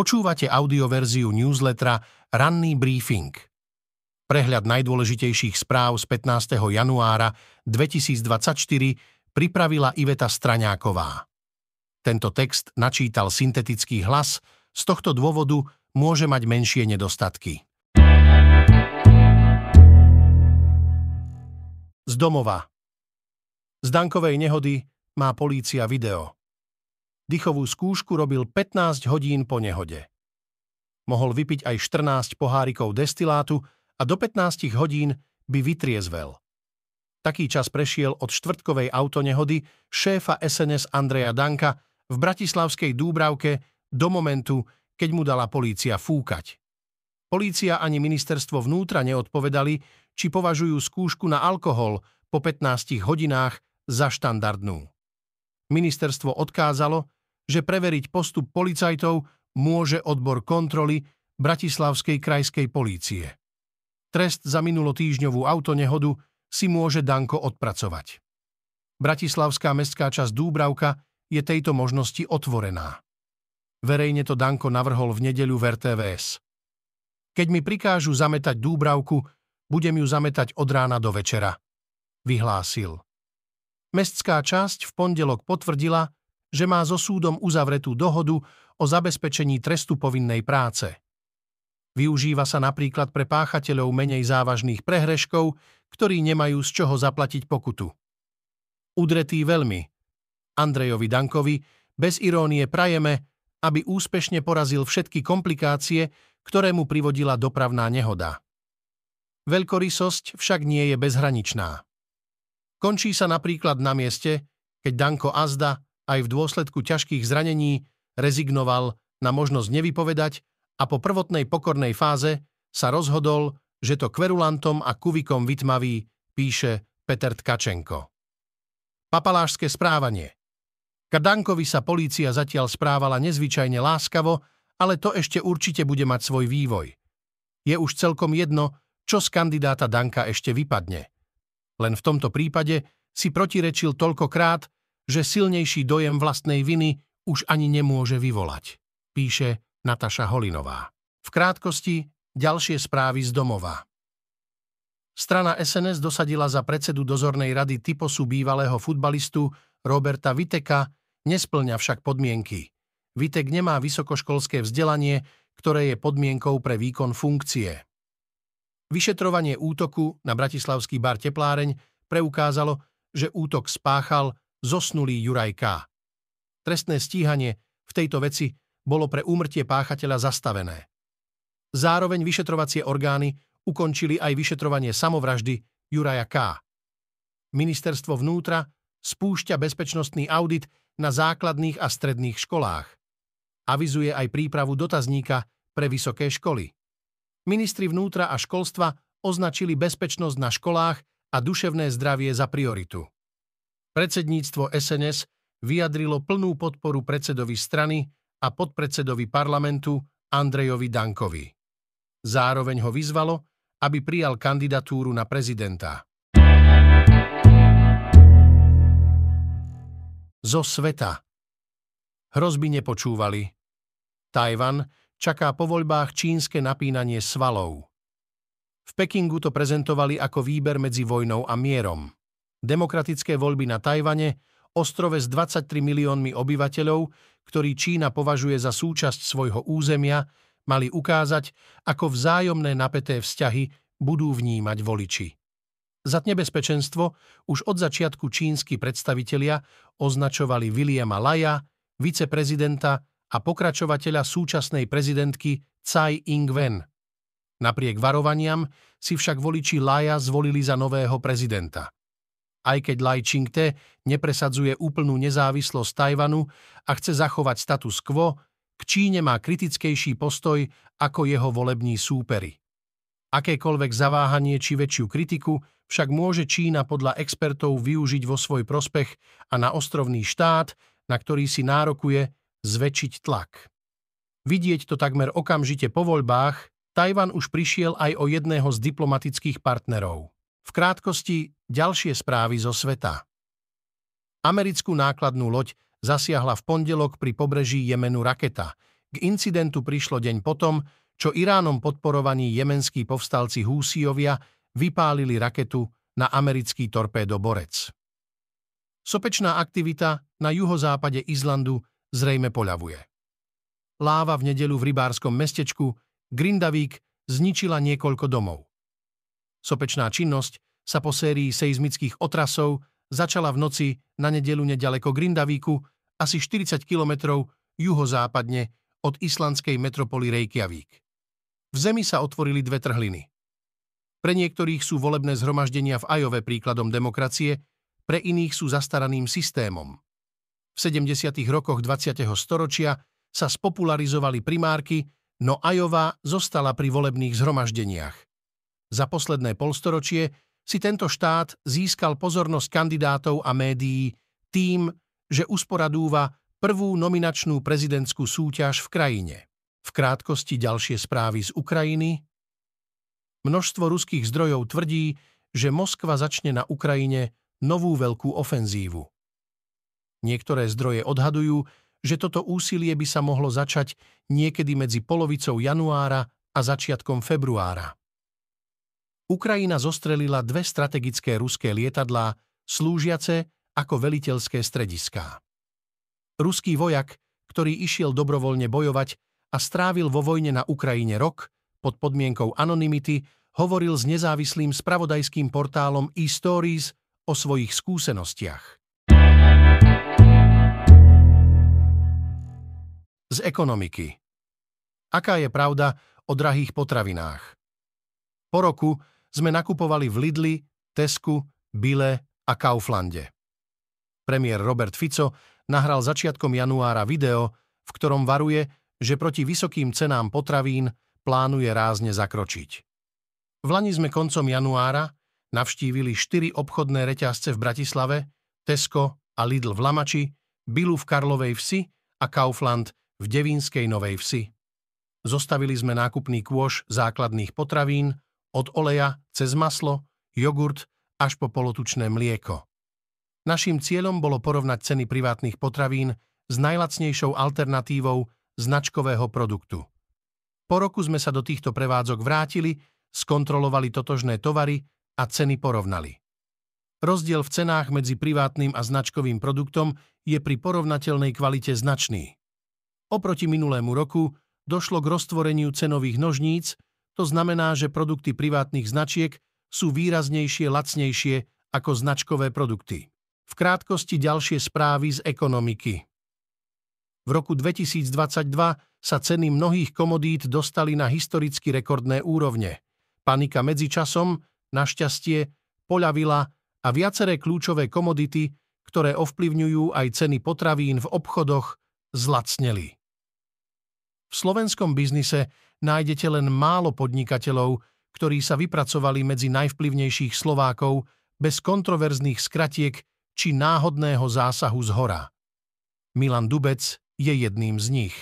Počúvate audioverziu newslettera Ranný briefing. Prehľad najdôležitejších správ z 15. januára 2024 pripravila Iveta Straňáková. Tento text načítal syntetický hlas, z tohto dôvodu môže mať menšie nedostatky. Z domova. Z Dankovej nehody má polícia video. Dychovú skúšku robil 15 hodín po nehode. Mohol vypiť aj 14 pohárikov destilátu a do 15 hodín by vytriezvel. Taký čas prešiel od štvrtkovej autonehody šéfa SNS Andreja Danka v bratislavskej Dúbravke do momentu, keď mu dala polícia fúkať. Polícia ani ministerstvo vnútra neodpovedali, či považujú skúšku na alkohol po 15 hodinách za štandardnú. Ministerstvo odkázalo, že preveriť postup policajtov môže odbor kontroly Bratislavskej krajskej polície. Trest za minulotýžňovú autonehodu si môže Danko odpracovať. Bratislavská mestská časť Dúbravka je tejto možnosti otvorená. Verejne to Danko navrhol v nedeľu v RTVS. Keď mi prikážu zametať Dúbravku, budem ju zametať od rána do večera, vyhlásil. Mestská časť v pondelok potvrdila, že má so súdom uzavretú dohodu o zabezpečení trestu povinnej práce. Využíva sa napríklad pre páchateľov menej závažných prehreškov, ktorí nemajú z čoho zaplatiť pokutu. Udretý veľmi. Andrejovi Dankovi bez irónie prajeme, aby úspešne porazil všetky komplikácie, ktoré mu privodila dopravná nehoda. Veľkorysosť však nie je bezhraničná. Končí sa napríklad na mieste, keď Danko Azda aj v dôsledku ťažkých zranení rezignoval na možnosť nevypovedať a po prvotnej pokornej fáze sa rozhodol, že to kverulantom a kuvikom vytmaví, píše Peter Tkačenko. Papalášské správanie. Kadankovi sa polícia zatiaľ správala nezvyčajne láskavo, ale to ešte určite bude mať svoj vývoj. Je už celkom jedno, čo z kandidáta Danka ešte vypadne. Len v tomto prípade si protirečil toľkokrát, že silnejší dojem vlastnej viny už ani nemôže vyvolať, píše Nataša Holinová. V krátkosti ďalšie správy z domova. Strana SNS dosadila za predsedu dozornej rady typosu bývalého futbalistu Roberta Viteka, nesplňa však podmienky. Vitek nemá vysokoškolské vzdelanie, ktoré je podmienkou pre výkon funkcie. Vyšetrovanie útoku na bratislavský bar Tepláreň preukázalo, že útok spáchal zosnulý Juraj K. Trestné stíhanie v tejto veci bolo pre úmrtie páchateľa zastavené. Zároveň vyšetrovacie orgány ukončili aj vyšetrovanie samovraždy Juraja K. Ministerstvo vnútra spúšťa bezpečnostný audit na základných a stredných školách. Avizuje aj prípravu dotazníka pre vysoké školy. Ministri vnútra a školstva označili bezpečnosť na školách a duševné zdravie za prioritu. Predsedníctvo SNS vyjadrilo plnú podporu predsedovi strany a podpredsedovi parlamentu Andrejovi Dankovi. Zároveň ho vyzvalo, aby prijal kandidatúru na prezidenta. Zo sveta Hrozby nepočúvali. Tajvan čaká po voľbách čínske napínanie svalov. V Pekingu to prezentovali ako výber medzi vojnou a mierom. Demokratické voľby na Tajvane, ostrove s 23 miliónmi obyvateľov, ktorý Čína považuje za súčasť svojho územia, mali ukázať, ako vzájomné napäté vzťahy budú vnímať voliči. Za nebezpečenstvo už od začiatku čínsky predstavitelia označovali Williama Laja, viceprezidenta a pokračovateľa súčasnej prezidentky Tsai Ing-wen. Napriek varovaniam si však voliči Laja zvolili za nového prezidenta. Aj keď Lai Ching-te nepresadzuje úplnú nezávislosť Tajvanu a chce zachovať status quo, k Číne má kritickejší postoj ako jeho volební súpery. Akékoľvek zaváhanie či väčšiu kritiku však môže Čína podľa expertov využiť vo svoj prospech a na ostrovný štát, na ktorý si nárokuje zväčšiť tlak. Vidieť to takmer okamžite po voľbách, Tajvan už prišiel aj o jedného z diplomatických partnerov. V krátkosti ďalšie správy zo sveta. Americkú nákladnú loď zasiahla v pondelok pri pobreží Jemenu raketa. K incidentu prišlo deň potom, čo Iránom podporovaní jemenskí povstalci Húsiovia vypálili raketu na americký torpédoborec. Sopečná aktivita na juhozápade Izlandu zrejme poľavuje. Láva v nedelu v rybárskom mestečku Grindavík zničila niekoľko domov. Sopečná činnosť sa po sérii seizmických otrasov začala v noci na nedelu nedaleko Grindavíku asi 40 kilometrov juhozápadne od islandskej metropoly Reykjavík. V zemi sa otvorili dve trhliny. Pre niektorých sú volebné zhromaždenia v Ajove príkladom demokracie, pre iných sú zastaraným systémom. V 70. rokoch 20. storočia sa spopularizovali primárky, no Ajova zostala pri volebných zhromaždeniach. Za posledné polstoročie si tento štát získal pozornosť kandidátov a médií tým, že usporadúva prvú nominačnú prezidentskú súťaž v krajine. V krátkosti ďalšie správy z Ukrajiny. Množstvo ruských zdrojov tvrdí, že Moskva začne na Ukrajine novú veľkú ofenzívu. Niektoré zdroje odhadujú, že toto úsilie by sa mohlo začať niekedy medzi polovicou januára a začiatkom februára. Ukrajina zostrelila dve strategické ruské lietadlá, slúžiace ako veliteľské strediská. Ruský vojak, ktorý išiel dobrovoľne bojovať a strávil vo vojne na Ukrajine rok, pod podmienkou anonymity, hovoril s nezávislým spravodajským portálom e-Stories o svojich skúsenostiach. Z ekonomiky. Aká je pravda o drahých potravinách? Po roku sme nakupovali v Lidli, Tesku, Bile a Kauflande. Premiér Robert Fico nahral začiatkom januára video, v ktorom varuje, že proti vysokým cenám potravín plánuje rázne zakročiť. V Lani sme koncom januára Navštívili štyri obchodné reťazce v Bratislave, Tesco a Lidl v Lamači, Bilu v Karlovej vsi a Kaufland v Devínskej Novej vsi. Zostavili sme nákupný kôš základných potravín, od oleja cez maslo, jogurt až po polotučné mlieko. Naším cieľom bolo porovnať ceny privátnych potravín s najlacnejšou alternatívou značkového produktu. Po roku sme sa do týchto prevádzok vrátili, skontrolovali totožné tovary a ceny porovnali. Rozdiel v cenách medzi privátnym a značkovým produktom je pri porovnateľnej kvalite značný. Oproti minulému roku došlo k roztvoreniu cenových nožníc, to znamená, že produkty privátnych značiek sú výraznejšie lacnejšie ako značkové produkty. V krátkosti ďalšie správy z ekonomiky. V roku 2022 sa ceny mnohých komodít dostali na historicky rekordné úrovne. Panika medzičasom našťastie, poľavila a viaceré kľúčové komodity, ktoré ovplyvňujú aj ceny potravín v obchodoch, zlacneli. V slovenskom biznise nájdete len málo podnikateľov, ktorí sa vypracovali medzi najvplyvnejších Slovákov bez kontroverzných skratiek či náhodného zásahu z hora. Milan Dubec je jedným z nich.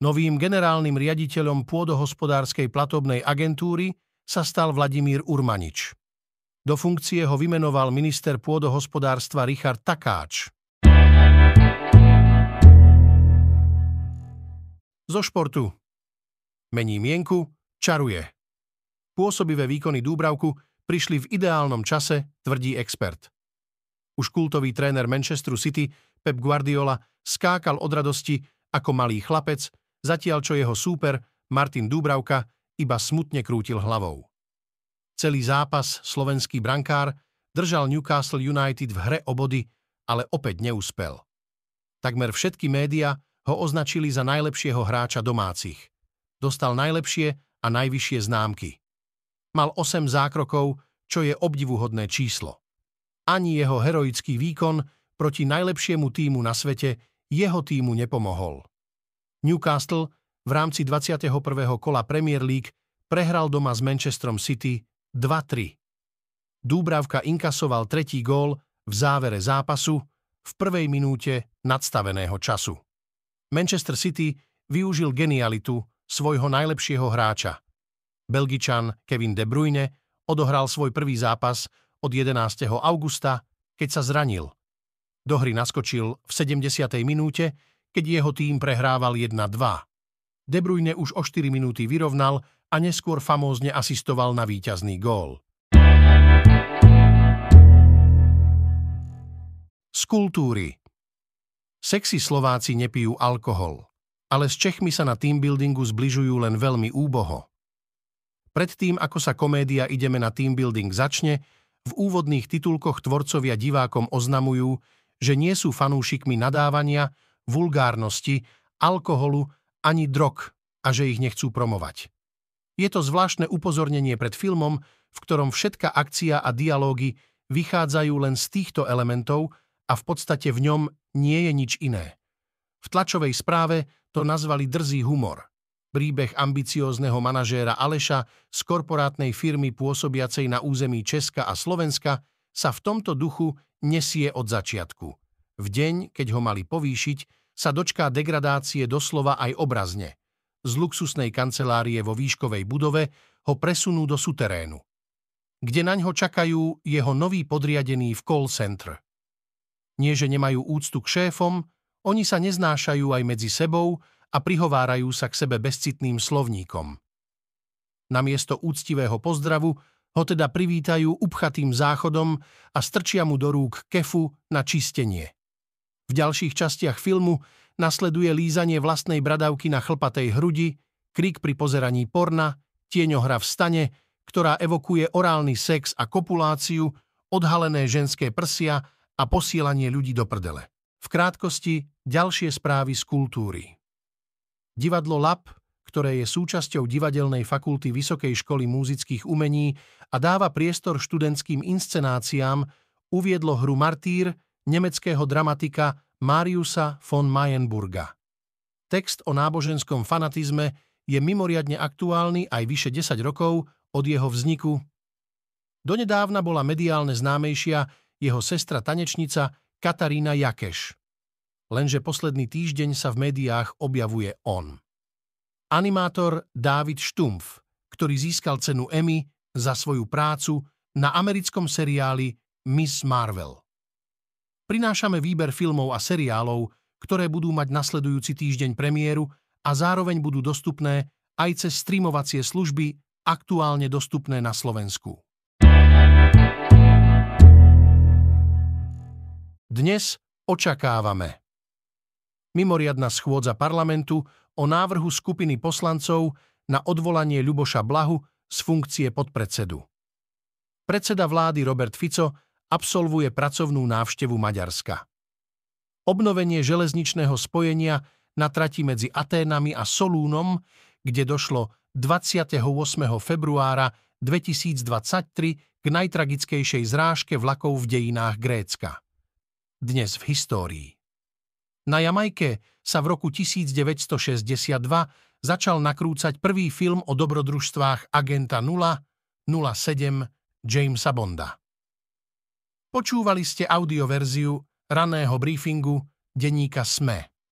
Novým generálnym riaditeľom pôdohospodárskej platobnej agentúry sa stal Vladimír Urmanič. Do funkcie ho vymenoval minister pôdohospodárstva Richard Takáč. Zo športu. Mení mienku, čaruje. Pôsobivé výkony Dúbravku prišli v ideálnom čase, tvrdí expert. Už kultový tréner Manchesteru City Pep Guardiola skákal od radosti ako malý chlapec, zatiaľ čo jeho súper Martin Dúbravka iba smutne krútil hlavou. Celý zápas slovenský brankár držal Newcastle United v hre o body, ale opäť neúspel. Takmer všetky média ho označili za najlepšieho hráča domácich. Dostal najlepšie a najvyššie známky. Mal 8 zákrokov, čo je obdivuhodné číslo. Ani jeho heroický výkon proti najlepšiemu týmu na svete jeho týmu nepomohol. Newcastle v rámci 21. kola Premier League prehral doma s Manchesterom City 2-3. Dúbravka inkasoval tretí gól v závere zápasu v prvej minúte nadstaveného času. Manchester City využil genialitu svojho najlepšieho hráča. Belgičan Kevin De Bruyne odohral svoj prvý zápas od 11. augusta, keď sa zranil. Do hry naskočil v 70. minúte, keď jeho tým prehrával 1-2. De Bruyne už o 4 minúty vyrovnal a neskôr famózne asistoval na víťazný gól. Z kultúry Sexy Slováci nepijú alkohol, ale s Čechmi sa na teambuildingu zbližujú len veľmi úboho. Predtým, ako sa komédia Ideme na teambuilding začne, v úvodných titulkoch tvorcovia divákom oznamujú, že nie sú fanúšikmi nadávania, vulgárnosti, alkoholu ani drog a že ich nechcú promovať. Je to zvláštne upozornenie pred filmom, v ktorom všetka akcia a dialógy vychádzajú len z týchto elementov a v podstate v ňom nie je nič iné. V tlačovej správe to nazvali drzý humor. Príbeh ambiciózneho manažéra Aleša z korporátnej firmy pôsobiacej na území Česka a Slovenska sa v tomto duchu nesie od začiatku. V deň, keď ho mali povýšiť, sa dočká degradácie doslova aj obrazne. Z luxusnej kancelárie vo výškovej budove ho presunú do suterénu, kde naň ho čakajú jeho noví podriadení v call center. Nie, že nemajú úctu k šéfom, oni sa neznášajú aj medzi sebou a prihovárajú sa k sebe bezcitným slovníkom. Namiesto úctivého pozdravu ho teda privítajú upchatým záchodom a strčia mu do rúk kefu na čistenie. V ďalších častiach filmu nasleduje lízanie vlastnej bradavky na chlpatej hrudi, krik pri pozeraní porna, tieňohra v stane, ktorá evokuje orálny sex a kopuláciu, odhalené ženské prsia a posielanie ľudí do prdele. V krátkosti ďalšie správy z kultúry. Divadlo LAP, ktoré je súčasťou divadelnej fakulty Vysokej školy múzických umení a dáva priestor študentským inscenáciám, uviedlo hru Martýr, nemeckého dramatika Mariusa von Mayenburga. Text o náboženskom fanatizme je mimoriadne aktuálny aj vyše 10 rokov od jeho vzniku. Donedávna bola mediálne známejšia jeho sestra tanečnica Katarína Jakeš. Lenže posledný týždeň sa v médiách objavuje on. Animátor David Stumpf, ktorý získal cenu Emmy za svoju prácu na americkom seriáli Miss Marvel prinášame výber filmov a seriálov, ktoré budú mať nasledujúci týždeň premiéru a zároveň budú dostupné aj cez streamovacie služby aktuálne dostupné na Slovensku. Dnes očakávame mimoriadna schôdza parlamentu o návrhu skupiny poslancov na odvolanie Ľuboša Blahu z funkcie podpredsedu. Predseda vlády Robert Fico absolvuje pracovnú návštevu Maďarska. Obnovenie železničného spojenia na trati medzi Aténami a Solúnom, kde došlo 28. februára 2023 k najtragickejšej zrážke vlakov v dejinách Grécka. Dnes v histórii. Na Jamajke sa v roku 1962 začal nakrúcať prvý film o dobrodružstvách agenta 007 Jamesa Bonda. Počúvali ste audioverziu raného briefingu denníka SME.